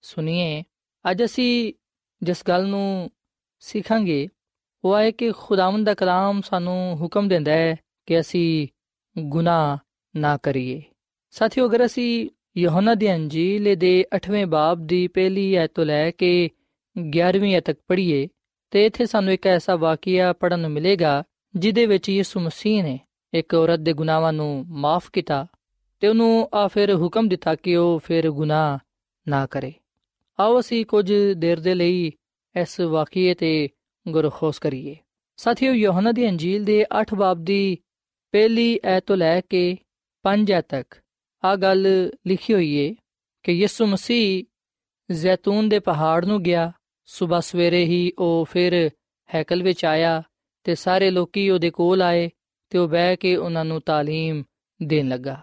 ਸੁਣੀਏ, ਅੱਜ ਅਸੀਂ ਜਿਸ ਗੱਲ ਨੂੰ ਸਿੱਖਾਂਗੇ, ਉਹ ਹੈ ਕਿ ਖੁਦਾਵੰਦ ਦਾ ਕਲਾਮ ਸਾਨੂੰ ਹੁਕਮ ਦਿੰਦਾ ਹੈ ਕਿ ਅਸੀਂ ਗੁਨਾਹ ਨਾ ਕਰੀਏ। ਸਾਥੀਓ, ਅਗਰ ਅਸੀਂ ਯਹੋਨਾ ਦੀ ਅੰਜੀਲ ਦੇ 8ਵੇਂ ਬਾਬ ਦੀ ਪਹਿਲੀ ਐਤ ਤੋਂ ਲੈ ਕੇ 11ਵੀਂ ਐਤ ਤੱਕ ਪੜ੍ਹੀਏ, ਤੇ ਇੱਥੇ ਸਾਨੂੰ ਇੱਕ ਐਸਾ ਵਾਕਿਆ ਪੜਨ ਨੂੰ ਮਿਲੇਗਾ ਜਿਦੇ ਵਿੱਚ ਯਿਸੂ ਮਸੀਹ ਨੇ ਇੱਕ ਔਰਤ ਦੇ ਗੁਨਾਹਾਂ ਨੂੰ ਮਾਫ ਕੀਤਾ ਤੇ ਉਹਨੂੰ ਆ ਫਿਰ ਹੁਕਮ ਦਿੱਤਾ ਕਿ ਉਹ ਫਿਰ ਗੁਨਾਹ ਨਾ ਕਰੇ। ਆਓ ਅਸੀਂ ਕੁਝ ਦੇਰ ਦੇ ਲਈ ਇਸ ਵਾਕਿਏ ਤੇ ਗੁਰਖੋਸ ਕਰੀਏ ਸਾਥੀਓ ਯੋਹਨਾ ਦੀ ਅੰਜੀਲ ਦੇ 8 ਬਾਬ ਦੀ ਪਹਿਲੀ ਐਤ ਤੋਂ ਲੈ ਕੇ 5 ਐਤ ਤੱਕ ਆ ਗੱਲ ਲਿਖੀ ਹੋਈ ਏ ਕਿ ਯਿਸੂ ਮਸੀਹ ਜ਼ੈਤੂਨ ਦੇ ਪਹਾੜ ਨੂੰ ਗਿਆ ਸਵੇਰ ਸਵੇਰੇ ਹੀ ਉਹ ਫਿਰ ਹੈਕਲ ਵਿੱਚ ਆਇਆ ਤੇ ਸਾਰੇ ਲੋਕੀ ਉਹਦੇ ਕੋਲ ਆਏ ਤੇ ਉਹ ਬਹਿ ਕੇ ਉਹਨਾਂ ਨੂੰ تعلیم ਦੇਣ ਲੱਗਾ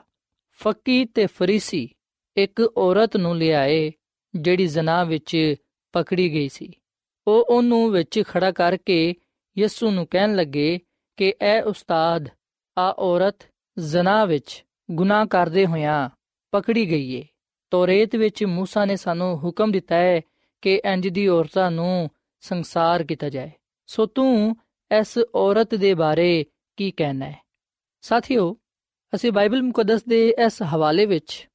ਫੱਕੀ ਤੇ ਫਰੀਸੀ ਇੱਕ ਔਰਤ ਨੂੰ ਲਿਆਏ ਜਿਹੜੀ ਜ਼ਨਾ ਵਿੱਚ ਪਕੜੀ ਗਈ ਸੀ ਉਹ ਉਹਨੂੰ ਵਿੱਚ ਖੜਾ ਕਰਕੇ ਯਿਸੂ ਨੂੰ ਕਹਿਣ ਲੱਗੇ ਕਿ ਐ ਉਸਤਾਦ ਆ ਔਰਤ ਜ਼ਨਾ ਵਿੱਚ ਗੁਨਾਹ ਕਰਦੇ ਹੋਇਆਂ ਪਕੜੀ ਗਈ ਏ ਤੋਰੇਤ ਵਿੱਚ موسی ਨੇ ਸਾਨੂੰ ਹੁਕਮ ਦਿੱਤਾ ਹੈ ਕਿ ਇੰਜ ਦੀ ਔਰਤਾਂ ਨੂੰ ਸੰਸਾਰ ਕੀਤਾ ਜਾਏ ਸੋ ਤੂੰ ਇਸ ਔਰਤ ਦੇ ਬਾਰੇ ਕੀ ਕਹਿਣਾ ਹੈ ਸਾਥੀਓ ਅਸੀਂ ਬਾਈਬਲ ਮੁਕੱਦਸ ਦੇ ਇਸ ਹਵਾਲੇ ਵਿੱਚ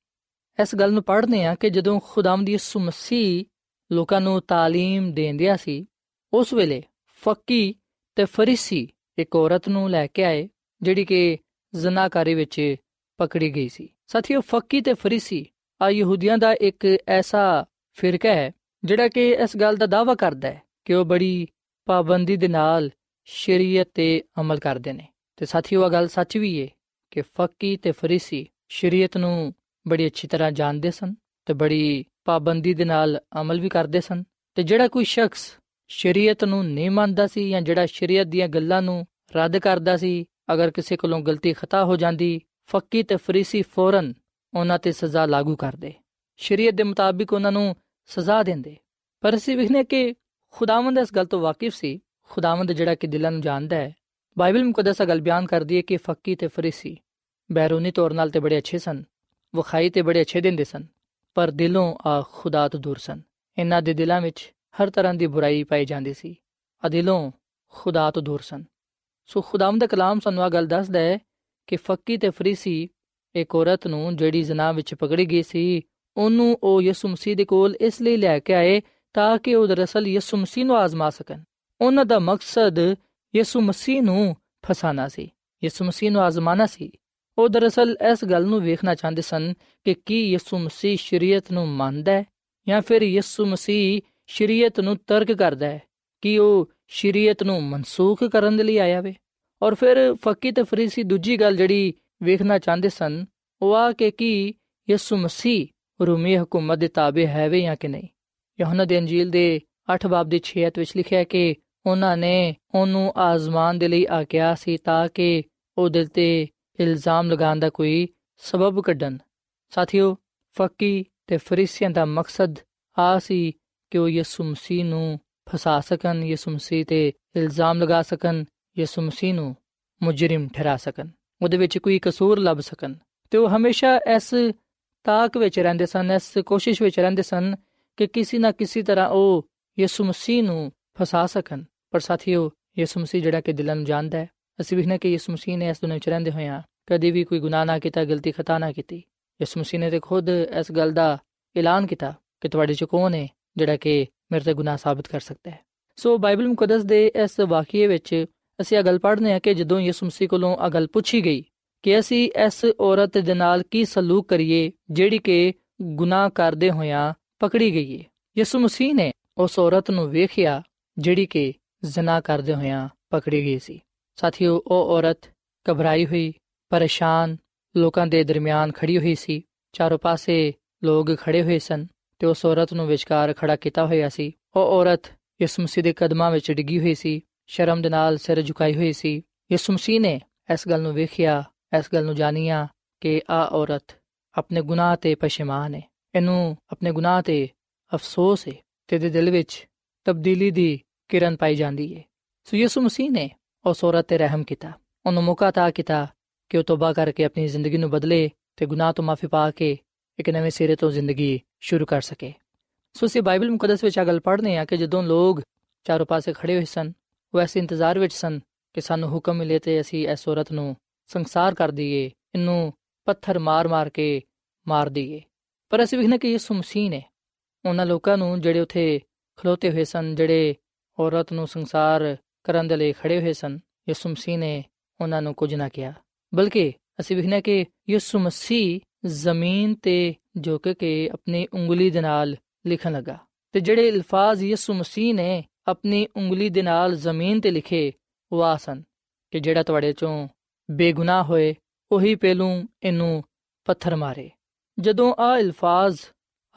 ਇਸ ਗੱਲ ਨੂੰ ਪੜ੍ਹਨੇ ਆ ਕਿ ਜਦੋਂ ਖੁਦਾਮ ਦੀ ਯਿਸੂ ਮਸੀਹ ਲੋਕਾਂ ਨੂੰ تعلیم ਦੇਂਦਿਆ ਸੀ ਉਸ ਵੇਲੇ ਫੱਕੀ ਤੇ ਫਰੀਸੀ ਇੱਕ ਔਰਤ ਨੂੰ ਲੈ ਕੇ ਆਏ ਜਿਹੜੀ ਕਿ ਜ਼ਨਾਕਾਰੀ ਵਿੱਚ ਪਕੜੀ ਗਈ ਸੀ ਸਾਥੀਓ ਫੱਕੀ ਤੇ ਫਰੀਸੀ ਆ ਯਹੂਦੀਆਂ ਦਾ ਇੱਕ ਐਸਾ ਫਿਰਕਾ ਹੈ ਜਿਹੜਾ ਕਿ ਇਸ ਗੱਲ ਦਾ ਦਾਵਾ ਕਰਦਾ ਹੈ ਕਿ ਉਹ ਬੜੀ ਪਾਬੰਦੀ ਦੇ ਨਾਲ ਸ਼ਰੀਅਤ ਤੇ ਅਮਲ ਕਰਦੇ ਨੇ ਤੇ ਸਾਥੀਓ ਇਹ ਗੱਲ ਸੱਚ ਵੀ ਏ ਕਿ ਫੱਕੀ ਤੇ ਫਰੀਸੀ ਸ਼ਰੀਅਤ ਨੂੰ ਬੜੀ ਅੱਛੀ ਤਰ੍ਹਾਂ ਜਾਣਦੇ ਸਨ ਤੇ ਬੜੀ ਪਾਬੰਦੀ ਦੇ ਨਾਲ ਅਮਲ ਵੀ ਕਰਦੇ ਸਨ। ਤੇ ਜਿਹੜਾ ਕੋਈ ਸ਼ਖਸ ਸ਼ਰੀਅਤ ਨੂੰ ਨਹੀਂ ਮੰਨਦਾ ਸੀ ਜਾਂ ਜਿਹੜਾ ਸ਼ਰੀਅਤ ਦੀਆਂ ਗੱਲਾਂ ਨੂੰ ਰੱਦ ਕਰਦਾ ਸੀ, ਅਗਰ ਕਿਸੇ ਕੋਲੋਂ ਗਲਤੀ ਖਤਾ ਹੋ ਜਾਂਦੀ, ਫੱਕੀ ਤੇ ਫਰੀਸੀ ਫੌਰਨ ਉਹਨਾਂ ਤੇ ਸਜ਼ਾ ਲਾਗੂ ਕਰਦੇ। ਸ਼ਰੀਅਤ ਦੇ ਮੁਤਾਬਿਕ ਉਹਨਾਂ ਨੂੰ ਸਜ਼ਾ ਦਿੰਦੇ। ਪਰ ਅਸੀਂ ਵਿਖਨੇ ਕਿ ਖੁਦਾਵੰਦ ਇਸ ਗੱਲ ਤੋਂ ਵਾਕਿਫ ਸੀ। ਖੁਦਾਵੰਦ ਜਿਹੜਾ ਕਿ ਦਿਲਾਂ ਨੂੰ ਜਾਣਦਾ ਹੈ। ਬਾਈਬਲ ਮੁਕੱਦਸ ਗੱਲ ਬਿਆਨ ਕਰਦੀ ਹੈ ਕਿ ਫੱਕੀ ਤੇ ਫਰੀਸੀ ਬੈਰੂਨੀ ਤੌਰ ਨਾਲ ਤੇ ਬੜੇ ਅੱਛੇ ਸਨ। ਵਖਾਈ ਤੇ ਬੜੇ ਅੱਛੇ ਦਿੰਦੇ ਸਨ, ਪਰ ਦਿਲੋਂ ਆ ਖੁਦਾ ਤੋਂ ਦੂਰ ਸਨ। ਇਹਨਾਂ ਦੇ ਦਿਲਾਂ ਵਿੱਚ ਹਰ ਤਰ੍ਹਾਂ ਦੀ ਬੁਰਾਈ ਪਾਈ ਜਾਂਦੀ ਸੀ, ਆ ਦਿਲੋਂ ਖੁਦਾ ਤੋਂ ਦੂਰ ਸਨ। ਸੋ ਖੁਦਾਵੰਦ ਦਾ ਕਲਾਮ ਸਾਨੂੰ ਆ ਗੱਲ ਦੱਸਦਾ ਹੈ ਕਿ ਫੱਕੀ ਤੇ ਫਰੀਸੀ ਇੱਕ ਔਰਤ ਨੂੰ ਜਿਹੜੀ ਜ਼ਨਾ ਵਿੱਚ ਪਕੜੀ ਗਈ ਸੀ, ਉਹਨੂੰ ਉਹ ਯਿਸੂ ਮਸੀਹ ਦੇ ਕੋਲ ਇਸ ਲਈ ਲੈ ਕੇ ਆਏ ਤਾਂ ਕਿ ਉਹ ਦਰਅਸਲ ਯਿਸੂ ਮਸੀਹ ਨੂੰ ਆਜ਼ਮਾ ਸਕਣ। ਉਹਨਾਂ ਦਾ ਮਕਸਦ ਯਿਸੂ ਮਸੀਹ ਨੂੰ ਫਸਾਣਾ ਸੀ, ਯਿਸੂ ਮਸੀਹ ਨੂੰ ਆਜ਼ਮਾਣਾ ਸੀ। ਉਹ ਦਰਅਸਲ ਇਸ ਗੱਲ ਨੂੰ ਵੇਖਣਾ ਚਾਹੁੰਦੇ ਸਨ ਕਿ ਕੀ ਯਿਸੂ ਮਸੀਹ ਸ਼ਰੀਅਤ ਨੂੰ ਮੰਨਦਾ ਹੈ ਜਾਂ ਫਿਰ ਯਿਸੂ ਮਸੀਹ ਸ਼ਰੀਅਤ ਨੂੰ ਤਰਕ ਕਰਦਾ ਹੈ, ਕਿ ਉਹ ਸ਼ਰੀਅਤ ਨੂੰ ਮਨਸੂਖ ਕਰਨ ਦੇ ਲਈ ਆਇਆ ਵੇ ਔਰ ਫਿਰ ਫਕੀ ਤੇ ਫਰੀਸੀ ਦੂਜੀ ਗੱਲ ਜਿਹੜੀ ਵੇਖਣਾ ਚਾਹੁੰਦੇ ਸਨ, ਉਹ ਆ ਕਿ ਕੀ ਯਿਸੂ ਮਸੀਹ ਰੂਮੀ ਹਕੂਮਤ ਦੇ ਤਾਬੇ ਹੈ ਵੇ ਜਾਂ ਕਿ ਨਹੀਂ। ਯਹੋਨਾ ਦੇ ਅੰਜੀਲ ਦੇ 8 ਬਾਬ ਦੇ 6 ਅਧ ਵਿੱਚ ਲਿਖਿਆ ਕਿ ਉਹਨਾਂ ਨੇ ਉਹਨੂੰ ਆਜ਼ਮਾਨ ਦੇ ਲਈ ਆਕਿਆ ਸੀ ਤਾਂ ਕਿ ਉਹ ਦਿਲ ਤੇ ਇਲਜ਼ਾਮ ਲਗਾਉਣ ਦਾ ਕੋਈ ਸਬਬ ਕੱਢਣ। ਸਾਥੀਓ, ਫਕੀ ਤੇ ਫਰੀਸੀਆਂ ਦਾ ਮਕਸਦ ਆ ਸੀ ਕਿ ਉਹ ਯਿਸੂ ਮਸੀਹ ਨੂੰ ਫਸਾ ਸਕਣ, ਯਿਸੂ ਮਸੀਹ ਤੇ ਇਲਜ਼ਾਮ ਲਗਾ ਸਕਣ, ਯਿਸੂ ਮਸੀਹ ਨੂੰ ਮੁਜਰਮ ਠਹਿਰਾ ਸਕਣ, ਉਹਦੇ ਵਿੱਚ ਕੋਈ ਕਸੂਰ ਲੱਭ ਸਕਣ। ਤੇ ਉਹ ਹਮੇਸ਼ਾ ਇਸ ਤਾਕ ਵਿੱਚ ਰਹਿੰਦੇ ਸਨ, ਇਸ ਕੋਸ਼ਿਸ਼ ਵਿੱਚ ਰਹਿੰਦੇ ਸਨ ਕਿ ਕਿਸੇ ਨਾ ਕਿਸੇ ਤਰ੍ਹਾਂ ਉਹ ਯਿਸੂ ਮਸੀਹ ਨੂੰ ਫਸਾ ਸਕਣ। ਪਰ ਸਾਥੀਓ, ਯਿਸੂ ਮਸੀਹ ਜਿਹੜਾ ਕਿ ਦਿਲਾਂ ਨੂੰ ਜਾਣਦਾ ਹੈ ਅਸੀਂ ਵਿਖਣਾ ਕਿ ਯਿਸੂ ਮਸੀਹ ਨੇ ਇਸ ਦੁਨੀਆਂ ਵਿੱਚ ਰਹਿੰਦੇ ਹੋਇਆਂ ਕਦੇ ਵੀ ਕੋਈ ਗੁਨਾਹ ਨਾ ਕੀਤਾ, ਗਲਤੀ, ਖਤਾ ਨਾ ਕੀਤੀ। ਯਿਸੂ ਮਸੀਹ ਨੇ ਤੇ ਖੁਦ ਇਸ ਗੱਲ ਦਾ ਐਲਾਨ ਕੀਤਾ ਕਿ ਤੁਹਾਡੇ ਚ ਕੌਣ ਹੈ ਜਿਹੜਾ ਕਿ ਮੇਰੇ ਤੇ ਗੁਨਾਹ ਸਾਬਤ ਕਰ ਸਕਦਾ ਹੈ। ਸੋ ਬਾਈਬਲ ਮੁਕੱਦਸ ਦੇ ਇਸ ਵਾਕਿਏ ਵਿੱਚ ਅਸੀਂ ਇਹ ਗੱਲ ਪੜ੍ਹਨੇ ਆ ਕਿ ਜਦੋਂ ਯਿਸੂ ਮਸੀਹ ਕੋਲੋਂ ਇਹ ਗੱਲ ਪੁੱਛੀ ਗਈ ਕਿ ਅਸੀਂ ਇਸ ਔਰਤ ਦੇ ਨਾਲ ਕੀ ਸਲੂਕ ਕਰੀਏ ਜਿਹੜੀ ਕਿ ਗੁਨਾਹ ਕਰਦੇ ਹੋਇਆਂ ਪਕੜੀ ਗਈ ਹੈ ਯਿਸੂ ਮਸੀਹ ਨੇ ਉਸ ਔਰਤ ਨੂੰ ਵੇਖਿਆ ਜਿਹੜੀ ਕਿ ਜ਼ਨਾ ਕਰਦੇ ਹੋਇਆਂ ਪਕੜੀ ਗਈ ਸੀ। ਸਾਥੀਓ, ਉਹ ਔਰਤ ਘਬਰਾਈ ਹੋਈ, ਪਰੇਸ਼ਾਨ ਲੋਕਾਂ ਦੇ ਦਰਮਿਆਨ ਖੜੀ ਹੋਈ ਸੀ। ਚਾਰੋਂ ਪਾਸੇ ਲੋਕ ਖੜੇ ਹੋਏ ਸਨ ਤੇ ਉਸ ਔਰਤ ਨੂੰ ਵਿਚਕਾਰ ਖੜਾ ਕੀਤਾ ਹੋਇਆ ਸੀ। ਉਹ ਔਰਤ ਯਿਸੂ ਮਸੀਹ ਦੇ ਕਦਮਾਂ ਵਿੱਚ ਡਿੱਗੀ ਹੋਈ ਸੀ, ਸ਼ਰਮ ਦੇ ਨਾਲ ਸਿਰ ਝੁਕਾਈ ਹੋਈ ਸੀ। ਯਿਸੂ ਮਸੀਹ ਨੇ ਇਸ ਗੱਲ ਨੂੰ ਵੇਖਿਆ, ਇਸ ਗੱਲ ਨੂੰ ਜਾਣਿਆ ਕਿ ਆ ਔਰਤ ਆਪਣੇ ਗੁਨਾਹ ਤੇ ਪਛਿਮਾਨ ਹੈ ਇਹਨੂੰ ਆਪਣੇ ਗੁਨਾਹ ਤੇ ਅਫਸੋਸ ਹੈ ਤੇ ਦੇ ਦਿਲ ਵਿੱਚ ਤਬਦੀਲੀ ਦੀ ਕਿਰਨ ਪਾਈ ਜਾਂਦੀ ਹੈ ਸੋ ਯਿਸੂ ਮਸੀਹ ਨੇ ਉਸ ਔਰਤ ਤੇ ਰਹਿਮ ਕੀਤਾ। ਉਹਨੂੰ ਮੌਕਾ ਤਾ ਕੀਤਾ ਕਿ ਉਹ ਤੋਬਾ ਕਰਕੇ ਆਪਣੀ ਜ਼ਿੰਦਗੀ ਨੂੰ ਬਦਲੇ ਤੇ ਗੁਨਾਹ ਤੋਂ ਮਾਫੀ ਪਾ ਕੇ ਇੱਕ ਨਵੇਂ ਸਿਰੇ ਤੋਂ ਜ਼ਿੰਦਗੀ ਸ਼ੁਰੂ ਕਰ ਸਕੇ। ਸੋ ਅਸੀਂ ਬਾਈਬਲ ਮੁਕੱਦਸ ਵਿੱਚ ਆ ਗੱਲ ਪੜ੍ਹਨੇ ਆ ਕਿ ਜਦੋਂ ਲੋਕ ਚਾਰੋਂ ਪਾਸੇ ਖੜੇ ਹੋਏ ਸਨ, ਉਹ ਐਸੇ ਇੰਤਜ਼ਾਰ ਵਿੱਚ ਸਨ ਕਿ ਸਾਨੂੰ ਹੁਕਮ ਮਿਲੇ ਤੇ ਅਸੀਂ ਇਸ ਔਰਤ ਨੂੰ ਸੰਸਾਰ ਕਰ ਦਈਏ, ਇਹਨੂੰ ਪੱਥਰ ਮਾਰ-ਮਾਰ ਕੇ ਮਾਰ ਦਈਏ। ਪਰ ਅਸੀਂ ਵਿਖਣਾ ਕਿ ਯਿਸੂ ਮਸੀਹ ਨੇ ਉਹਨਾਂ ਲੋਕਾਂ ਨੂੰ ਜਿਹੜੇ ਉੱਥੇ ਖਲੋਤੇ ਹੋਏ ਸਨ, ਜਿਹੜੇ ਔਰਤ ਨੂੰ ਸੰਸਾਰ ਕਰਨ ਦੇ ਲਈ ਖੜੇ ਹੋਏ ਸਨ। ਯਿਸੂ ਮਸੀਹ ਨੇ ਉਹਨਾਂ ਨੂੰ ਕੁਝ ਨਾ ਕਿਹਾ, ਬਲਕਿ ਅਸੀਂ ਵਿਖਣਾ ਕਿ ਯਿਸੂ ਮਸੀਹ ਜ਼ਮੀਨ ਤੇ ਝੁਕ ਕੇ ਆਪਣੀ ਉਂਗਲੀ ਦੇ ਨਾਲ ਲਿਖਣ ਲੱਗਾ ਤੇ ਜਿਹੜੇ ਅਲਫਾਜ਼ ਯਿਸੂ ਮਸੀਹ ਨੇ ਆਪਣੀ ਉਂਗਲੀ ਦੇ ਨਾਲ ਜ਼ਮੀਨ ਤੇ ਲਿਖੇ ਉਹ ਆਸਨ ਕਿ ਜਿਹੜਾ ਤੁਹਾਡੇ ਚੋਂ ਬੇਗੁਨਾਹ ਹੋਏ, ਉਹੀ ਪਹਿਲੂ ਇਹਨੂੰ ਪੱਥਰ ਮਾਰੇ। ਜਦੋਂ ਆ ਅਲਫਾਜ਼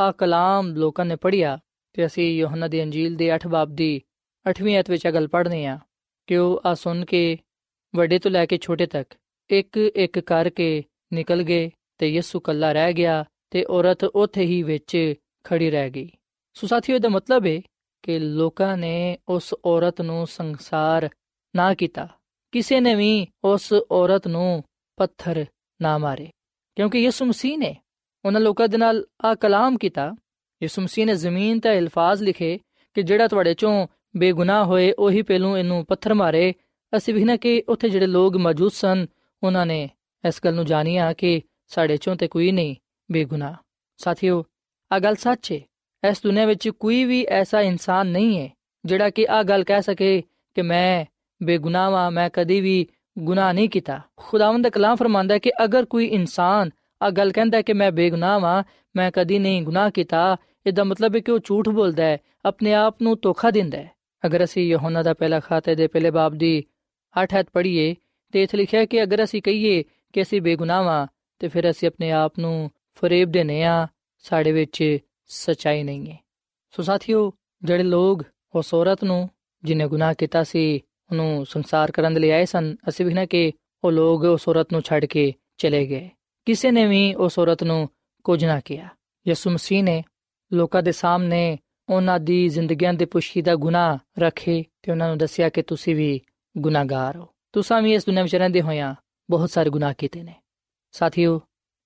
ਆ ਕਲਾਮ ਲੋਕਾਂ ਨੇ ਪੜਿਆ ਤੇ ਅਸੀਂ ਯੋਹਨਾ ਦੀ ਅੰਜੀਲ ਦੇ 8 ਬਾਬ ਦੀ 8ਵੀਂ ਐਤ ਵਿੱਚ ਗੱਲ ਪੜ੍ਹਨੇ ਆ ਕਿ ਉਹ ਆ ਸੁਣ ਕੇ ਵੱਡੇ ਤੋਂ ਲੈ ਕੇ ਛੋਟੇ ਤੱਕ ਇੱਕ ਇੱਕ ਕਰਕੇ ਨਿਕਲ ਗਏ ਤੇ ਯਿਸੂ ਕੱਲਾ ਰਹਿ ਗਿਆ ਤੇ ਔਰਤ ਉੱਥੇ ਹੀ ਵਿੱਚ ਖੜੀ ਰਹਿ ਗਈ। ਸੋ ਸਾਥੀਓ ਦਾ ਮਤਲਬ ਹੈ ਕਿ ਲੋਕਾਂ ਨੇ ਉਸ ਔਰਤ ਨੂੰ ਸੰਸਾਰ ਨਾ ਕੀਤਾ। ਕਿਸੇ ਨੇ ਵੀ ਉਸ ਔਰਤ ਨੂੰ ਪੱਥਰ ਨਾ ਮਾਰੇ। ਕਿਉਂਕਿ ਯਿਸੂ ਮਸੀਹ ਨੇ ਉਹਨਾਂ ਲੋਕਾਂ ਦੇ ਨਾਲ ਆ ਕਲਾਮ ਕੀਤਾ। ਯਿਸੂ ਮਸੀਹ ਨੇ ਜ਼ਮੀਨ ਤੇ ਅਲਫਾਜ਼ ਲਿਖੇ ਕਿ ਜਿਹੜਾ ਤੁਹਾਡੇ ਚੋਂ ਬੇਗੁਨਾਹ ਹੋਏ, ਉਹੀ ਪਹਿਲੂ ਇਹਨੂੰ ਪੱਥਰ ਮਾਰੇ। ਅਸੀਂ ਵੀ ਨਾ ਕਿ ਉੱਥੇ ਜਿਹੜੇ ਲੋਕ ਮੌਜੂਦ ਸਨ, ਉਹਨਾਂ ਨੇ ਇਸ ਗੱਲ ਨੂੰ ਜਾਣਿਆ ਕਿ ਸਾਡੇ ਚੋਂ ਤੇ ਕੋਈ ਨਹੀਂ ਬੇਗੁਨਾਹ। ਸਾਥੀਓ ਆ ਗੱਲ ਸੱਚ ਹੈ ਇਸ ਦੁਨੀਆਂ ਵਿੱਚ ਕੋਈ ਵੀ ਐਸਾ ਇਨਸਾਨ ਨਹੀਂ ਹੈ ਜਿਹੜਾ ਕਿ ਆ ਗੱਲ ਕਹਿ ਸਕੇ ਕਿ ਮੈਂ ਬੇਗੁਨਾਹ ਹਾਂ ਮੈਂ ਕਦੀ ਵੀ ਗੁਨਾਹ ਨਹੀਂ ਕੀਤਾ। ਖੁਦਾਵੰਦ ਦਾ ਕਲਾਮ ਫਰਮਾਂਦਾ ਹੈ ਕਿ ਅਗਰ ਕੋਈ ਇਨਸਾਨ ਆ ਗੱਲ ਕਹਿੰਦਾ ਹੈ ਕਿ ਮੈਂ ਬੇਗੁਨਾਹ ਹਾਂ ਮੈਂ ਕਦੀ ਨਹੀਂ ਗੁਨਾਹ ਕੀਤਾ, ਇਹਦਾ ਮਤਲਬ ਹੈ ਕਿ ਉਹ ਝੂਠ ਬੋਲਦਾ ਹੈ, ਆਪਣੇ ਆਪ ਨੂੰ ਧੋਖਾ ਦਿੰਦਾ ਹੈ। ਅਗਰ ਅਸੀਂ ਯਹੋਨਾ ਦਾ ਪਹਿਲਾ ਖਾਤੇ ਦੇ ਪਹਿਲੇ ਬਾਬ ਦੀ 8 ਹੱਥ ਪੜ੍ਹੀਏ ਤੇ ਇਥੇ ਲਿਖਿਆ ਕਿ ਅਗਰ ਅਸੀਂ ਕਹੀਏ ਕਿ ਅਸੀਂ ਬੇਗੁਨਾਹ ਹਾਂ, ਤੇ ਫਿਰ ਅਸੀਂ ਆਪਣੇ ਆਪ ਨੂੰ ਫਰੇਬ ਦੇਨੇ ਆ ਸਾਡੇ ਵਿੱਚ ਸਚਾਈ ਨਹੀਂ ਹੈ। ਸੋ ਸਾਥੀਓ, ਜਿਹੜੇ ਲੋਕ ਉਸ ਔਰਤ ਨੂੰ ਜਿਨੇ ਗੁਨਾਹ ਕੀਤਾ ਸੀ, ਉਹਨੂੰ ਸੰਸਾਰ ਕਰਨ ਦੇ ਲਈ ਆਏ ਸਨ, ਅਸੀਂ ਵੀ ਨਾ ਕਿ ਉਹ ਲੋਕ ਉਸ ਔਰਤ ਨੂੰ ਛੱਡ ਕੇ ਚਲੇ ਗਏ। ਕਿਸੇ ਨੇ ਵੀ ਉਸ ਔਰਤ ਨੂੰ ਕੁਝ ਨਾ ਕੀਤਾ ਯਿਸੂ ਮਸੀਹ ਨੇ ਲੋਕਾਂ ਦੇ ਸਾਹਮਣੇ ਉਹਨਾਂ ਦੀ ਜ਼ਿੰਦਗੀਆਂ ਦੇ ਪੁਸ਼ੀਦਾ ਗੁਨਾਹ ਰੱਖੇ ਤੇ ਉਹਨਾਂ ਨੂੰ ਦੱਸਿਆ ਕਿ ਤੁਸੀਂ ਵੀ ਗੁਨਾਹਗਾਰ ਹੋ। ਤੁਸੀਂ ਵੀ ਇਸ ਦੁਨੀਆਂ ਵਿੱਚ ਰਹਿੰਦੇ ਹੋਇਆਂ ਬਹੁਤ ਸਾਰੇ ਗੁਨਾਹ ਕੀਤੇ ਨੇ। ਸਾਥੀਓ,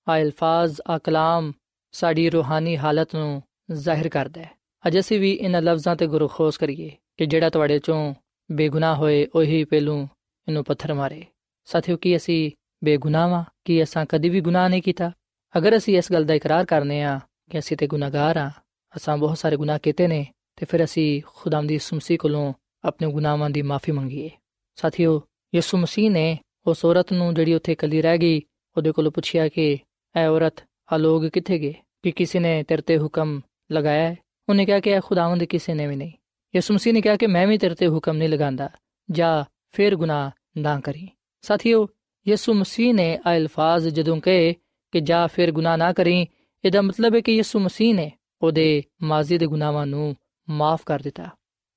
ਆ ਅਲਫਾਜ਼, ਆ ਕਲਾਮ ਸਾਡੀ ਰੂਹਾਨੀ ਹਾਲਤ ਨੂੰ ਜ਼ਾਹਿਰ ਕਰਦਾ ਹੈ। ਅਜ ਅਸੀਂ ਵੀ ਇਹਨਾਂ ਲਫ਼ਜ਼ਾਂ ਤੇ ਗੁਰਖੋਸ ਕਰੀਏ ਕਿ ਜਿਹੜਾ ਤੁਹਾਡੇ ਚੋਂ ਬੇਗੁਨਾਹ ਹੋਏ, ਉਹੀ ਪਹਿਲੂ ਇਹਨੂੰ ਪੱਥਰ ਮਾਰੇ। ਸਾਥੀਓ, ਕੀ ਅਸੀਂ ਬੇਗੁਨਾਹ ਵਾਂ? ਕਿ ਅਸਾਂ ਕਦੀ ਵੀ ਗੁਨਾਹ ਨਹੀਂ ਕੀਤਾ? ਅਗਰ ਅਸੀਂ ਇਸ ਗੱਲ ਦਾ ਇਕਰਾਰ ਕਰਨੇ ਆ ਕਿ ਅਸੀਂ ਤੇ ਗੁਨਾਹਗਾਰ ਆ ਅਸਾਂ ਬਹੁਤ ਸਾਰੇ ਗੁਨਾਹ ਕੀਤੇ ਨੇ ਤੇ ਫਿਰ ਅਸੀਂ ਖੁਦਾਮ ਦੀ ਸੁਮਸੀ ਕੋਲੋਂ ਆਪਣੇ ਗੁਨਾਹਾਂ ਦੀ ਮਾਫੀ ਮੰਗੀਏ। ਸਾਥੀਓ, ਯਿਸੂ ਮਸੀਹ ਨੇ ਉਸ ਔਰਤ ਨੂੰ ਜਿਹੜੀ ਉੱਥੇ ਇਕੱਲੀ ਰਹਿ ਗਈ, ਉਹਦੇ ਕੋਲੋਂ ਪੁੱਛਿਆ ਕਿ, ਐ ਔਰਤ, ਆ ਲੋਕ ਕਿੱਥੇ ਗਏ? ਕਿ ਕਿਸੇ ਨੇ ਤੇਰੇ ਤੇ ਹੁਕਮ ਲਗਾਇਆ ਹੈ? ਉਹਨੇ ਕਿਹਾ ਕਿ ਇਹ ਖੁਦਾਵੰਦ ਕਿਸੇ ਨੇ ਵੀ ਨਹੀਂ। ਯਿਸੂ ਮਸੀਹ ਨੇ ਕਿਹਾ ਕਿ, ਮੈਂ ਵੀ ਤੇਰੇ ਤੇ ਹੁਕਮ ਨਹੀਂ ਲਗਾਉਂਦਾ, ਜਾਂ ਫਿਰ ਗੁਨਾਹ ਨਾ ਕਰੀ। ਸਾਥੀਓ, ਯਿਸੂ ਮਸੀਹ ਨੇ ਆ ਅਲਫਾਜ਼ ਜਦੋਂ ਕਹੇ ਕਿ, ਜਾ ਫਿਰ ਗੁਨਾਹ ਨਾ ਕਰੀ, ਇਹਦਾ ਮਤਲਬ ਹੈ ਕਿ ਯਿਸੂ ਮਸੀਹ ਨੇ ਉਹਦੇ ਮਾਜ਼ੀ ਦੇ ਗੁਨਾਹਾਂ ਨੂੰ ਮਾਫ ਕਰ ਦਿੱਤਾ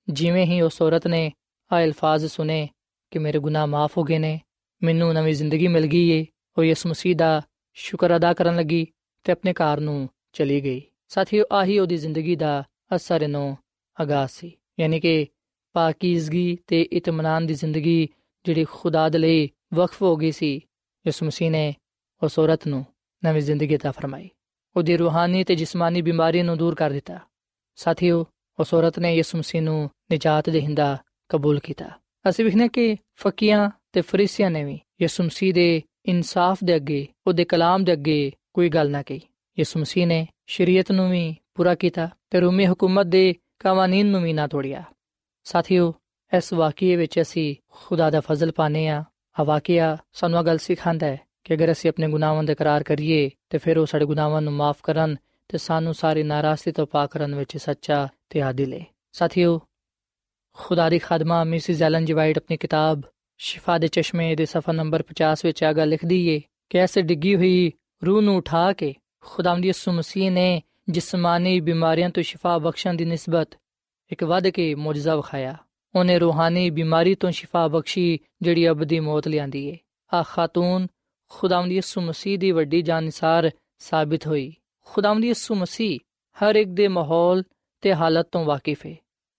ਜਿਵੇਂ ਹੀ ਉਸ ਔਰਤ ਨੇ ਆ ਅਲਫਾਜ਼ ਸੁਨੇ ਕਿ ਮੇਰੇ ਗੁਨਾਹ ਮਾਫ ਹੋ ਗਏ ਨੇ ਮੈਨੂੰ ਨਵੀਂ ਜ਼ਿੰਦਗੀ ਮਿਲ ਗਈ ਏ ਉਹ ਯਿਸੂ ਮਸੀਹ ਦਾ ਸ਼ੁਕਰ ਅਦਾ ਕਰਨ ਲੱਗੀ ਤੇ ਆਪਣੇ ਘਰ ਨੂੰ ਚਲੀ ਗਈ ਸਾਥੀਓ ਆਹੀ ਉਹਦੀ ਜ਼ਿੰਦਗੀ ਦਾ ਅਸਰ ਨੂੰ ਆਗਾਜ਼ ਸੀ ਯਾਨੀ ਕਿ ਪਾਕੀਜ਼ਗੀ ਤੇ ਇਤਮਾਨਾਨ ਦੀ ਜ਼ਿੰਦਗੀ ਜਿਹੜੀ ਖੁਦਾ ਦੇ ਲਈ ਵਕਫ ਹੋ ਗਈ ਸੀ ਯਿਸੂ ਮਸੀਹ ਨੇ ਉਸ ਔਰਤ ਨੂੰ ਨਵੀਂ ਜ਼ਿੰਦਗੀ عطا ਫਰਮਾਈ ਉਹਦੀ ਰੂਹਾਨੀ ਤੇ ਜਿਸਮਾਨੀ ਬਿਮਾਰੀ ਨੂੰ ਦੂਰ ਕਰ ਦਿੱਤਾ ਸਾਥੀਓ ਉਸ ਔਰਤ ਨੇ ਯਿਸੂ ਮਸੀਹ ਨੂੰ ਨਜਾਤ ਦੇਹਿੰਦਾ ਕਬੂਲ ਕੀਤਾ ਅਸੀਂ ਵਿਖਨੇ ਕਿ ਫਕੀਆਂ ਤੇ ਫਰੀਸੀਆਂ ਨੇ ਵੀ ਯਿਸੂ ਮਸੀਹ ਦੇ ਇਨਸਾਫ ਦੇ ਅੱਗੇ ਉਹਦੇ ਕਲਾਮ ਦੇ ਅੱਗੇ ਕੋਈ ਗੱਲ ਨਾ ਕਹੀ ਯਿਸੂ ਮਸੀਹ ਨੇ ਸ਼ਰੀਅਤ ਨੂੰ ਵੀ ਪੂਰਾ ਕੀਤਾ ਤੇ ਰੂਮੀ ਹਕੂਮਤ ਦੇ ਕਾਨੂੰਨ ਨੂੰ ਵੀ ਨਾ ਤੋੜਿਆ ਸਾਥੀਓ ਇਸ ਵਾਕਿਏ ਵਿੱਚ ਅਸੀਂ ਖੁਦਾ ਦਾ ਫਜ਼ਲ ਪਾਨੇ ਆ ਆ ਵਾਕਿਆ ਸਾਨੂੰ ਗੱਲ ਸਿਖਾਉਂਦਾ ਹੈ ਕਿ ਅਗਰ ਅਸੀਂ ਆਪਣੇ ਗੁਨਾਹਾਂ ਦਾ ਇਕਰਾਰ ਕਰੀਏ, ਤੇ ਫਿਰ ਉਹ ਸਾਡੇ ਗੁਨਾਹਾਂ ਨੂੰ ਮਾਫ ਕਰਨ ਤੇ ਸਾਨੂੰ ਸਾਰੀ ਨਾਰਾਜ਼ਗੀ ਤੋਂ ਪਾਕ ਕਰਨ ਵਿੱਚ ਸੱਚਾ ਤੇ ਆਦਿਲ ਹੈ ਸਾਥੀਓ, ਖੁਦਾ ਦੀ ਖਾਦਮਾ ਮਿਸਿਸ ਐਲਨ ਜੀ ਵਾਈਟ ਆਪਣੀ ਕਿਤਾਬ ਸ਼ਿਫਾ ਦੇ ਚਸ਼ਮੇ ਦੇ ਸਫਾ ਨੰਬਰ 50 ਵਿੱਚ ਆ ਲਿਖਦੀ ਏ ਕਿ ਐਸੇ ਡਿੱਗੀ ਹੋਈ ਰੂਹ ਨੂੰ ਉਠਾ ਕੇ ਖੁਦਾਵੰਦ ਯਿਸੂ ਮਸੀਹ ਨੇ ਜਿਸਮਾਨੀ ਬਿਮਾਰੀਆਂ ਤੋਂ ਸ਼ਿਫਾ ਬਖਸ਼ਣ ਦੀ ਨਿਸਬਤ ਇੱਕ ਵੱਧ ਕੇ ਮੌਜਜ਼ਾ ਵਿਖਾਇਆ। ਉਹਨੇ ਰੂਹਾਨੀ ਬਿਮਾਰੀ ਤੋਂ ਸ਼ਿਫਾ ਬਖਸ਼ੀ ਜਿਹੜੀ ਅਬਦੀ ਮੌਤ ਲਿਆਂਦੀ ਏ। ਆ ਖਾਤੂਨ ਖੁਦਾਵੰਦ ਯਿਸੂ ਮਸੀਹ ਦੀ ਵੱਡੀ ਜਾਨਸਾਰ ਸਾਬਿਤ ਹੋਈ। ਖੁਦਾਵੰਦ ਯਿਸੂ ਮਸੀਹ ਹਰ ਇੱਕ ਦੇ ਮਾਹੌਲ ਤੇ ਹਾਲਤ ਤੋਂ ਵਾਕਿਫ ਹੈ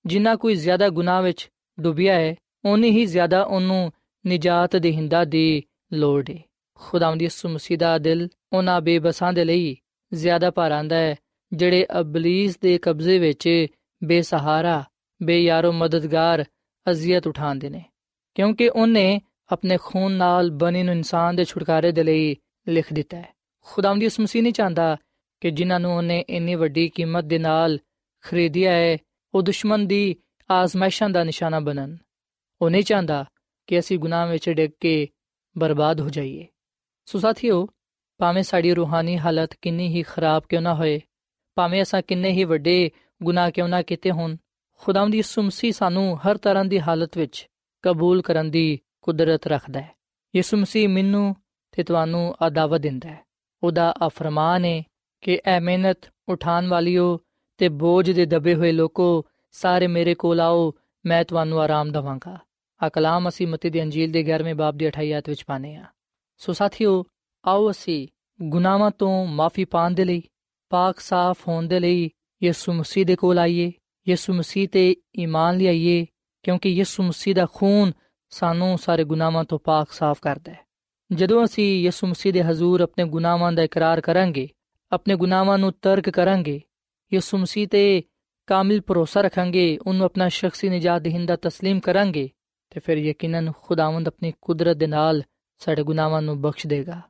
ਜਿੰਨਾ ਕੋਈ ਜ਼ਿਆਦਾ ਗੁਨਾਹ ਵਿੱਚ ਡੁੱਬਿਆ ਹੈ ਉਨੀ ਹੀ ਜ਼ਿਆਦਾ ਉਹਨੂੰ ਨਜਾਤ ਦੇਹਿੰਦਾ ਦੀ ਲੋੜ ਹੈ ਖੁਦਾਵੰਦ ਯਿਸੂ ਮਸੀਹ ਦਾ ਦਿਲ ਉਹਨਾਂ ਬੇਬਸਾਂ ਦੇ ਲਈ ਜ਼ਿਆਦਾ ਭਾਰਾਂਦਾ ਹੈ ਜਿਹੜੇ ਅਬਲੀਸ ਦੇ ਕਬਜ਼ੇ ਵਿੱਚ ਬੇਸਹਾਰਾ, ਬੇਯਾਰੋ ਮਦਦਗਾਰ ਅਜ਼ੀਅਤ ਉਠਾਉਂਦੇ ਨੇ। ਕਿਉਂਕਿ ਉਹਨੇ ਆਪਣੇ ਖੂਨ ਨਾਲ ਬਣੇ ਨੂੰ ਇਨਸਾਨ ਦੇ ਛੁਟਕਾਰੇ ਦੇ ਲਈ ਲਿਖ ਦਿੱਤਾ ਹੈ। ਖੁਦਾਵੰਦ ਯਿਸੂ ਮਸੀਹ ਨਹੀਂ ਚਾਹੁੰਦਾ ਕਿ ਜਿਨ੍ਹਾਂ ਨੂੰ ਉਹਨੇ ਇੰਨੀ ਵੱਡੀ ਕੀਮਤ ਦੇ ਨਾਲ ਖਰੀਦਿਆ ਹੈ, ਉਹ ਦੁਸ਼ਮਣ ਦੀ ਆਜ਼ਮਾਇਸ਼ਾਂ ਦਾ ਨਿਸ਼ਾਨਾ ਬਣਨ। ਉਹ ਨਹੀਂ ਚਾਹੁੰਦਾ ਕਿ ਅਸੀਂ ਗੁਨਾਹ ਵਿੱਚ ਡਿੱਗ ਕੇ ਬਰਬਾਦ ਹੋ ਜਾਈਏ। ਸੋ ਸਾਥੀਓ, ਭਾਵੇਂ ਸਾਡੀ ਰੂਹਾਨੀ ਹਾਲਤ ਕਿੰਨੀ ਹੀ ਖਰਾਬ ਕਿਉਂ ਨਾ ਹੋਏ, ਭਾਵੇਂ ਅਸਾਂ ਕਿੰਨੇ ਹੀ ਵੱਡੇ ਗੁਨਾਹ ਕਿਉਂ ਨਾ ਕੀਤੇ ਹੋਣ, ਖੁਦਾਵੰਦ ਯਿਸੂ ਮਸੀਹ ਸਾਨੂੰ ਹਰ ਤਰ੍ਹਾਂ ਦੀ ਹਾਲਤ ਵਿੱਚ ਕਬੂਲ ਕਰਨ ਦੀ ਕੁਦਰਤ ਰੱਖਦਾ ਹੈ। ਯਿਸੂ ਮਸੀਹ ਮੈਨੂੰ ਤੇ ਤੁਹਾਨੂੰ ਆ ਦਾਵਤ ਦਿੰਦਾ ਹੈ। ਉਹਦਾ ਆ ਫਰਮਾਨ ਹੈ ਕਿ ਐ ਮਿਹਨਤ ਉਠਾਨ ਵਾਲਿਓ ਤੇ ਬੋਝ ਦੇ ਦਬੇ ਹੋਏ ਲੋਕੋ, ਸਾਰੇ ਮੇਰੇ ਕੋਲ ਆਓ, ਮੈਂ ਤੁਹਾਨੂੰ ਆਰਾਮ ਦਵਾਂਗਾ। ਆ ਕਲਾਮ ਅਸੀਂ ਮਤੀ ਦੀ ਅੰਜੀਲ ਦੇ 11ਵੇਂ ਬਾਬ ਦੀ 28 ਆਇਤ ਵਿੱਚ ਪਾਨੇ ਆ ਸੋ ਸਾਥੀਓ, ਆਓ ਅਸੀਂ ਗੁਨਾਹਾਂ ਤੋਂ ਮਾਫੀ ਪਾਣ ਦੇ ਲਈ, ਪਾਕ ਸਾਫ਼ ਹੋਣ ਦੇ ਲਈ ਯਿਸੂ ਮਸੀਹ ਦੇ ਕੋਲ ਆਈਏ, ਯਿਸੂ ਮਸੀਹ ਤੇ ਈਮਾਨ ਲਿਆਈਏ, ਕਿਉਂਕਿ ਯਿਸੂ ਮਸੀਹ ਦਾ ਖੂਨ ਸਾਨੂੰ ਸਾਰੇ ਗੁਨਾਹਾਂ ਤੋਂ ਪਾਕ ਸਾਫ਼ ਕਰਦਾ ਹੈ ਜਦੋਂ ਅਸੀਂ ਯਿਸੂ ਮਸੀਹ ਦੇ ਹਜ਼ੂਰ ਆਪਣੇ ਗੁਨਾਹਾਂ ਦਾ ਇਕਰਾਰ ਕਰਾਂਗੇ ਆਪਣੇ ਗੁਨਾਹਾਂ ਨੂੰ ਤਰਕ ਕਰਾਂਗੇ ਯਿਸੂ ਮਸੀਹ ਤੇ ਕਾਮਿਲ ਭਰੋਸਾ ਰੱਖਾਂਗੇ ਉਹਨੂੰ ਆਪਣਾ ਸ਼ਖਸੀ ਨਜਾਤ ਦੇਹਿੰਦਾ تسلیم ਕਰਾਂਗੇ ਤੇ ਫਿਰ ਯਕੀਨਨ ਖੁਦਾਵੰਦ ਆਪਣੀ ਕੁਦਰਤ ਦੇ ਨਾਲ ਸਾਡੇ ਗੁਨਾਹਾਂ ਨੂੰ ਬਖਸ਼ ਦੇਗਾ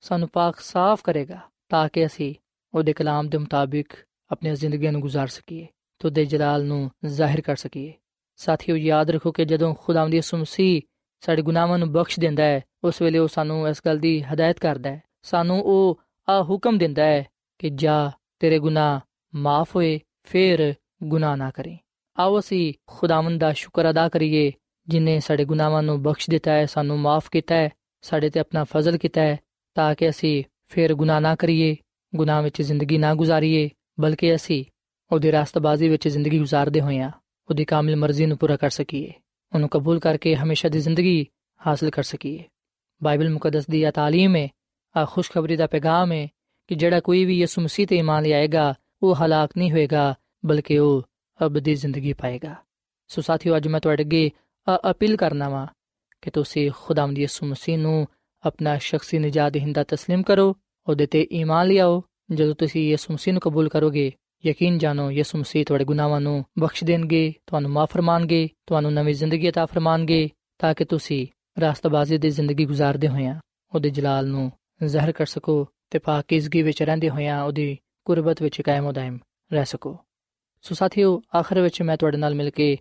ਸਾਨੂੰ ਪਾਕ ਸਾਫ਼ ਕਰੇਗਾ ਤਾਂ ਕਿ ਅਸੀਂ ਉਹਦੇ ਕਲਾਮ ਦੇ ਮੁਤਾਬਿਕ ਆਪਣੀ ਜ਼ਿੰਦਗੀ ਨੂੰ گزار ਸਕੀਏ ਤੇ ਦੇ ਜਲਾਲ ਨੂੰ ਜ਼ਾਹਿਰ ਕਰ ਸਕੀਏ ਸਾਥੀਓ, ਯਾਦ ਰੱਖੋ ਕਿ ਜਦੋਂ ਖੁਦਾਵੰਦ ਯਿਸੂ ਮਸੀਹ ਸਾਡੇ ਗੁਨਾਹਾਂ ਨੂੰ ਬਖਸ਼ ਦਿੰਦਾ ਹੈ, ਉਸ ਵੇਲੇ ਉਹ ਸਾਨੂੰ ਇਸ ਗੱਲ ਦੀ ਹਦਾਇਤ ਕਰਦਾ ਹੈ। ਸਾਨੂੰ ਉਹ ਆ ਹੁਕਮ ਦਿੰਦਾ ਹੈ ਕਿ ਜਾ ਤੇਰੇ ਗੁਨਾਹ ਮਾਫ ਹੋਏ, ਫਿਰ ਗੁਨਾਹ ਨਾ ਕਰੇ। ਆਓ ਅਸੀਂ ਖੁਦਾਵੰਦ ਦਾ ਸ਼ੁਕਰ ਅਦਾ ਕਰੀਏ, ਜਿਨੇ ਸਾਡੇ ਗੁਨਾਹਾਂ ਨੂੰ ਬਖਸ਼ ਦਿੱਤਾ ਹੈ, ਸਾਨੂੰ ਮਾਫ ਕੀਤਾ ਹੈ, ਸਾਡੇ ਤੇ ਆਪਣਾ ਫਜ਼ਲ ਕੀਤਾ ਹੈ, ਤਾਂ ਕਿ ਅਸੀਂ ਫਿਰ ਗੁਨਾਹ ਨਾ ਕਰੀਏ, ਗੁਨਾਹ ਵਿੱਚ ਜ਼ਿੰਦਗੀ ਨਾ ਗੁਜ਼ਾਰੀਏ, ਬਲਕਿ ਅਸੀਂ ਉਹਦੀ ਰਾਸਤਬਾਜ਼ੀ ਵਿੱਚ ਜ਼ਿੰਦਗੀ ਗੁਜ਼ਾਰਦੇ ਹੋਈਆਂ ਉਹਦੀ ਕਾਮਿਲ ਮਰਜ਼ੀ ਨੂੰ ਪੂਰਾ ਕਰ ਸਕੀਏ ਉਹਨੂੰ ਕਬੂਲ ਕਰਕੇ ਹਮੇਸ਼ਾ ਦੀ ਜ਼ਿੰਦਗੀ ਹਾਸਲ ਕਰ ਸਕੀਏ ਬਾਈਬਲ ਮੁਕੱਦਸ ਦੀ ਆ ਤਾਲੀਮ ਹੈ ਆ ਖੁਸ਼ਖਬਰੀ ਦਾ ਪੈਗਾਮ ਹੈ ਕਿ ਜਿਹੜਾ ਕੋਈ ਵੀ ਯਿਸੂ ਮਸੀਹ ਤੇ ਇਮਾਨ ਲਿਆਏਗਾ ਉਹ ਹਲਾਕ ਨਹੀਂ ਹੋਏਗਾ ਬਲਕਿ ਉਹ ਅਬਦੀ ਜ਼ਿੰਦਗੀ ਪਾਏਗਾ ਸੋ ਸਾਥੀਓ ਅੱਜ ਮੈਂ ਤੁਹਾਡੇ ਅੱਗੇ ਅਪੀਲ ਕਰਨਾ ਵਾ ਕਿ ਤੁਸੀਂ ਖੁਦਾਵੰਦ ਯਿਸੂ ਮਸੀਹ ਨੂੰ ਆਪਣਾ ਸ਼ਖਸੀ ਨਜਾਤ ਹਿੰਦਾ تسلیم ਕਰੋ ਉਹਦੇ ਤੇ ਈਮਾਨ ਲਿਆਓ ਜਦੋਂ ਤੁਸੀਂ ਯਿਸੂ ਮਸੀਹ ਨੂੰ ਕਬੂਲ ਕਰੋਗੇ ਯਕੀਨ ਜਾਨੋ ਯਿਸੂ ਮਸੀਹ ਤੁਹਾਡੇ ਗੁਨਾਹਾਂ ਨੂੰ ਬਖਸ਼ ਦੇਣਗੇ, ਤੁਹਾਨੂੰ ਮਾਫ ਫਰਮਾਣਗੇ, ਤੁਹਾਨੂੰ ਨਵੀਂ ਜ਼ਿੰਦਗੀ عطا ਫਰਮਾਣਗੇ ਤਾਂ ਕਿ ਤੁਸੀਂ ਰਾਸਤਬਾਜ਼ੀ ਦੀ ਜ਼ਿੰਦਗੀ گزارਦੇ ਹੋਇਆ ਉਹਦੇ ਜਲਾਲ ਨੂੰ ਜ਼ਾਹਰ ਕਰ ਸਕੋ ਤੇ ਪਾਕੀਜ਼ਗੀ ਵਿੱਚ ਰਹਿੰਦੇ ਹੋਇਆ ਉਹਦੀ ਕੁਰਬਤ ਵਿੱਚ ਕਾਇਮ ਦائم ਰਹਿ ਸਕੋ। ਸੋ ਸਾਥੀਓ, ਆਖਰ ਵਿੱਚ ਮੈਂ ਤੁਹਾਡੇ ਨਾਲ ਮਿਲ ਕੇ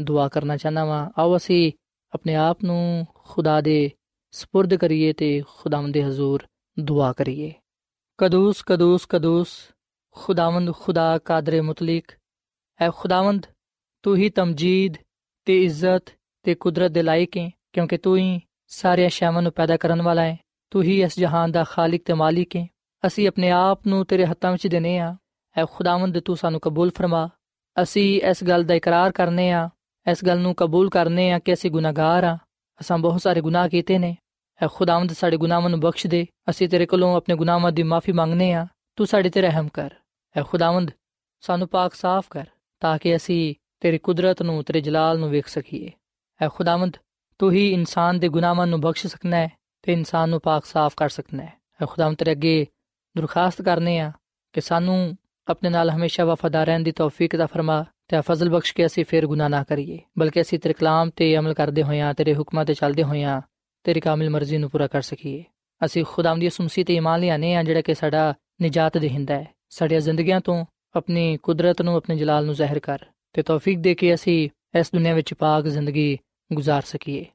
ਦੁਆ ਕਰਨਾ ਚਾਹਨਾ ਵਾਂ। ਆਓ ਅਸੀਂ ਆਪਣੇ ਆਪ ਨੂੰ ਖੁਦਾ ਦੇ سپرد ਕਰੀਏ ਤੇ ਖੁਦਾਵੰਦ ਦੇ ਹਜ਼ੂਰ ਦੁਆ ਕਰੀਏ। ਕਦੂਸ ਕਦੂਸ ਕਦੂਸ। ਖੁਦਾਵੰਦ, ਖੁਦਾ ਕਾਦਰ ਮੁਤਲਕ। ਐ ਖੁਦਾਵੰਦ, ਤੂੰ ਹੀ ਤਮਜੀਦ ਤੇ ਇੱਜ਼ਤ ਤੇ ਕੁਦਰਤ ਦੇ ਲਾਇਕ ਹੈ ਕਿਉਂਕਿ ਤੂੰ ਹੀ ਸਾਰੇ ਸ਼ੈਵਾਂ ਨੂੰ ਪੈਦਾ ਕਰਨ ਵਾਲਾ ਹੈ ਤੂੰ ਹੀ ਇਸ ਜਹਾਨ ਦਾ ਖਾਲਕ ਤੇ ਮਾਲਿਕ ਹੈ ਅਸੀਂ ਆਪਣੇ ਆਪ ਨੂੰ ਤੇਰੇ ਹੱਥਾਂ ਵਿੱਚ ਦੇਨੇ ਆ। ਐ ਖੁਦਾਵੰਦ, ਤੂੰ ਸਾਨੂੰ ਕਬੂਲ ਫਰਮਾ। ਅਸੀਂ ਇਸ ਗੱਲ ਦਾ ਇਕਰਾਰ ਕਰਨੇ ਆ, ਇਸ ਗੱਲ ਨੂੰ ਕਬੂਲ ਕਰਨੇ ਆ ਕਿ ਅਸੀਂ ਗੁਨਾਹਗਾਰ ਆ। ਅਸਾਂ ਬਹੁਤ ਸਾਰੇ ਗੁਨਾਹ ਕੀਤੇ ਨੇ। ਐ ਖੁਦਾਵੰਦ ਸਾਡੇ ਗੁਨਾਹਾਂ ਨੂੰ ਬਖਸ਼ ਦੇ। ਅਸੀਂ ਤੇਰੇ ਕੋਲੋਂ ਆਪਣੇ ਗੁਨਾਹਾਂ ਦੀ ਮਾਫੀ ਮੰਗਨੇ ਆ। ਤੂੰ ਸਾਡੇ ਤੇ ਰਹਿਮ ਕਰ। ਐ ਖੁਦਾਵੰਦ, ਸਾਨੂੰ ਪਾਕ ਸਾਫ਼ ਕਰ, ਤਾਂ ਕਿ ਅਸੀਂ ਤੇਰੀ ਕੁਦਰਤ ਨੂੰ, ਤੇਰੇ ਜਲਾਲ ਨੂੰ ਵੇਖ ਸਕੀਏ। ਐ ਖੁਦਾਵੰਦ, ਤੂੰ ਹੀ ਇਨਸਾਨ ਦੇ ਗੁਨਾਹਾਂ ਨੂੰ ਬਖਸ਼ ਸਕਣਾ ਹੈ ਤੇ ਇਨਸਾਨ ਨੂੰ ਪਾਕ ਸਾਫ਼ ਕਰ ਸਕਣਾ ਹੈ ਐ ਖੁਦਾਵੰਦ, ਤੇਰੇ ਅੱਗੇ ਦਰਖਾਸਤ ਕਰਨੇ ਆ ਕਿ ਸਾਨੂੰ ਆਪਣੇ ਨਾਲ ਹਮੇਸ਼ਾ ਵਫਾਦਾਰ ਰਹਿਣ ਦੀ ਤੌਫੀਕ ਦਾ ਫਰਮਾ ਤੇ ਫਜ਼ਲ ਬਖਸ਼ ਕੇ ਅਸੀਂ ਫੇਰ ਗੁਨਾਹ ਨਾ ਕਰੀਏ, ਬਲਕਿ ਅਸੀਂ ਤੇਰੇ ਕਲਾਮ ਤੇ ਅਮਲ ਕਰਦੇ ਹੋਇਆਂ, ਤੇਰੇ ਹੁਕਮਾਂ ਤੇ ਚੱਲਦੇ ਹੋਇਆਂ, ਤੇਰੀ ਕਾਮਿਲ ਮਰਜ਼ੀ ਨੂੰ ਪੂਰਾ ਕਰ ਸਕੀਏ। ਅਸੀਂ ਖੁਦਾਵੰਦੀ ਉਸਮਸੀ ਤੇ ਇਮਾਨ ਲਿਆਨੇ ਆ ਜਿਹੜਾ ਕਿ ਸਾਡਾ ਨਜਾਤ ਦੇਹਿੰਦਾ ਹੈ ਸਾਡੀਆਂ ਜ਼ਿੰਦਗੀਆਂ ਤੋਂ ਆਪਣੀ ਕੁਦਰਤ ਨੂੰ ਆਪਣੇ ਜਲਾਲ ਨੂੰ ਜ਼ਾਹਿਰ ਕਰ ਤੇ ਤੌਫੀਕ ਦੇ ਕੇ ਅਸੀਂ ਇਸ ਦੁਨੀਆ ਵਿੱਚ ਪਾਕ ਜ਼ਿੰਦਗੀ گزار ਸਕੀਏ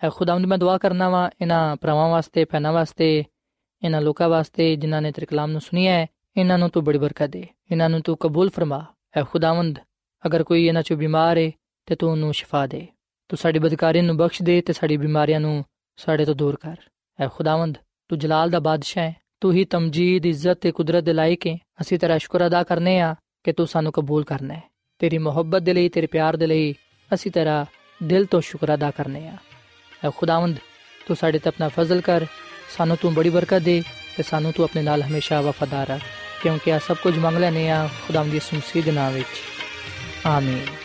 ਹੈ ਖੁਦਾਵੰਦ ਮੈਂ ਦੁਆ ਕਰਨਾ ਵਾ ਇਹਨਾਂ ਭਰਾਵਾਂ ਵਾਸਤੇ ਪੈਨਾ ਵਾਸਤੇ ਇਹਨਾਂ ਲੋਕਾਂ ਵਾਸਤੇ ਜਿਨ੍ਹਾਂ ਨੇ ਤੇਰੇ ਕਲਾਮ ਨੂੰ ਸੁਨਿਆ ਹੈ ਇਹਨਾਂ ਨੂੰ ਤੂੰ ਬੜੀ ਬਰਕਤ ਦੇ ਇਹਨਾਂ ਨੂੰ ਤੂੰ ਕਬੂਲ ਫਰਮਾ ਹੈ ਖੁਦਾਵੰਦ ਅਗਰ ਕੋਈ ਇਹਨਾਂ ਚੋਂ ਬਿਮਾਰ ਹੈ ਤੇ ਤੂੰ ਉਹਨੂੰ ਸ਼ਿਫਾ ਦੇ ਤੂੰ ਸਾਡੀ ਬਦਕਾਰੀ ਨੂੰ ਬਖਸ਼ ਦੇ ਤੇ ਸਾਡੀ ਬਿਮਾਰੀਆਂ ਨੂੰ ਸਾਡੇ ਤੋਂ ਦੂਰ ਕਰ ਹੈ ਖੁਦਾਵੰਦ ਤੂੰ ਜਲਾਲ ਦਾ ਬਾਦਸ਼ਾਹ ਹੈ ਤੂੰ ਹੀ ਤਮਜੀਦ, ਇੱਜ਼ਤ ਤੇ ਕੁਦਰਤ ਦੇ ਲਾਇਕ ਹੈ। ਅਸੀਂ ਤੇਰਾ ਸ਼ੁਕਰ ਅਦਾ ਕਰਨੇ ਆ ਕਿ ਤੂੰ ਸਾਨੂੰ ਕਬੂਲ ਕਰਨਾ ਹੈ। ਤੇਰੀ ਮੁਹੱਬਤ ਦੇ ਲਈ, ਤੇਰੇ ਪਿਆਰ ਦੇ ਲਈ ਅਸੀਂ ਤੇਰਾ ਦਿਲ ਤੋਂ ਸ਼ੁਕਰ ਅਦਾ ਕਰਨੇ ਆ। ਐ ਖੁਦਾਵੰਦ, ਤੂੰ ਸਾਡੇ ਤੇ ਆਪਣਾ ਫਜ਼ਲ ਕਰ। ਸਾਨੂੰ ਤੂੰ ਬੜੀ ਬਰਕਤ ਦੇ ਤੇ ਸਾਨੂੰ ਤੂੰ ਆਪਣੇ ਨਾਲ ਹਮੇਸ਼ਾ ਵਫਾਦਾਰ ਰੱਖ। ਕਿਉਂਕਿ ਆ ਸਭ ਕੁਝ ਮੰਗ ਲੈਨੇ ਆ ਖੁਦਾਵੰਦ ਦੀ ਸੁਮਸੀ ਦੇ ਨਾਮ ਵਿੱਚ। ਆਮੀਨ।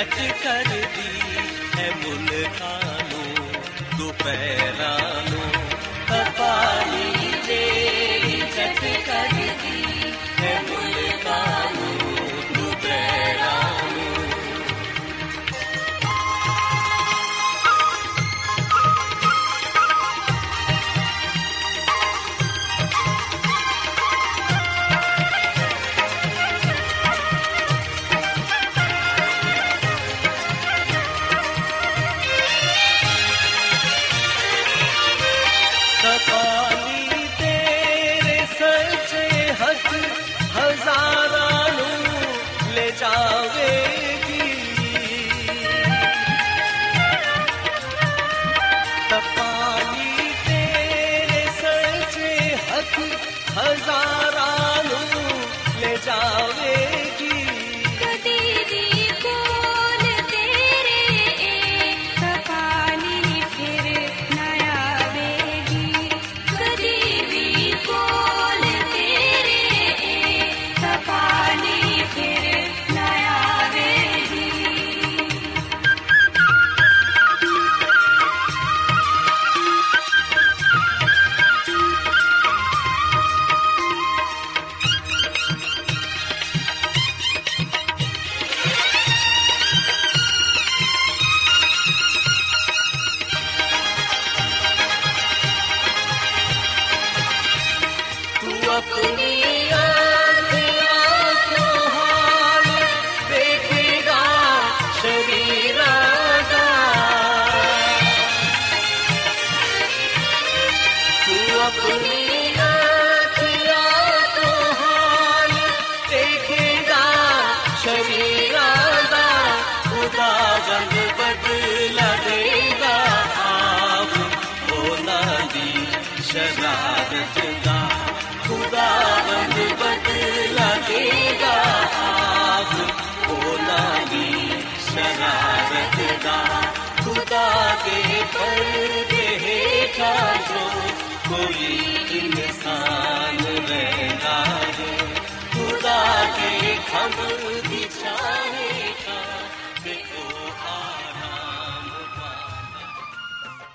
ਜਿਹੜੀ ਚੱਟ ਕਰਦੀ ਹੈ ਮੁਲਕਾਂ ਨੂੰ ਦੁਪਹਿਰਾਂ ਦੇ ਪਰਦੇ ਹੇਠਾਂ ਜੋ ਕੋਈ ਇਨਸਾਨ ਰਹਿੰਦਾ ਹੈ ਖੁਦਾ ਦੇ ਖੰਭ ਦੀ ਛਾਂ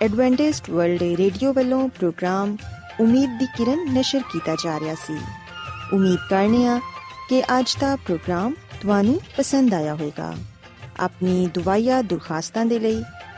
ਐਡਵੈਂਟਿਸਟ ਵਰਲਡ ਰੇਡੀਓ ਵੱਲੋਂ ਪ੍ਰੋਗਰਾਮ ਉਮੀਦ ਦੀ ਕਿਰਨ ਨਿਸ਼ਰ ਕੀਤਾ ਜਾ ਰਿਹਾ ਸੀ। ਉਮੀਦ ਕਰਨੇ ਆ ਕਿ ਅੱਜ ਦਾ ਪ੍ਰੋਗਰਾਮ ਤੁਹਾਨੂੰ ਪਸੰਦ ਆਇਆ ਹੋਵੇਗਾ। ਆਪਣੀ ਦੁਆਇਆ ਦੁਰਖਾਸਤਾਂ ਦੇ ਲਈ